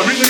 Well, the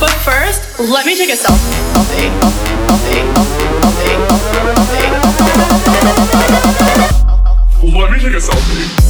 But first, let me take a selfie. Selfie. Selfie. Selfie. Selfie. Selfie. Let me take a selfie.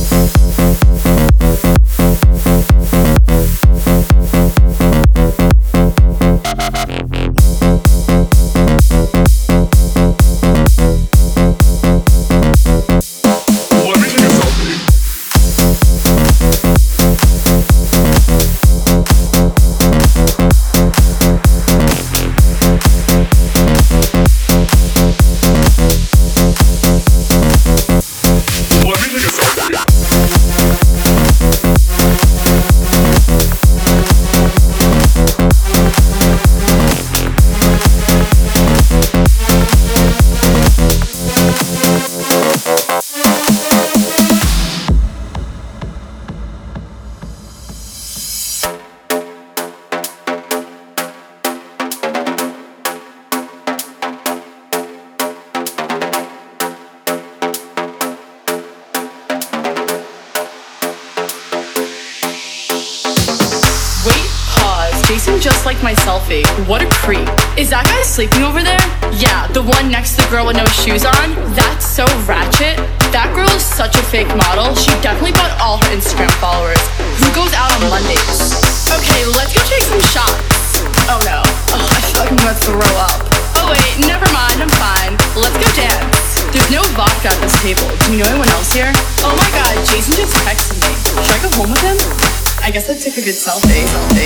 Just liked my selfie. What a creep. Is that guy sleeping over there? Yeah, the one next to the girl with no shoes on? That's so ratchet. That girl is such a fake model. She definitely bought all her Instagram followers. Who goes out on Mondays? Okay, let's go take some shots. Oh no. Oh, I feel like I'm gonna throw up. Oh wait, never mind, I'm fine. Let's go dance. There's no vodka at this table. Do you know anyone else here? Oh my god, Jason just texted me. Should I go home with him? I guess I took a good selfie.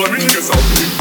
Let me I'll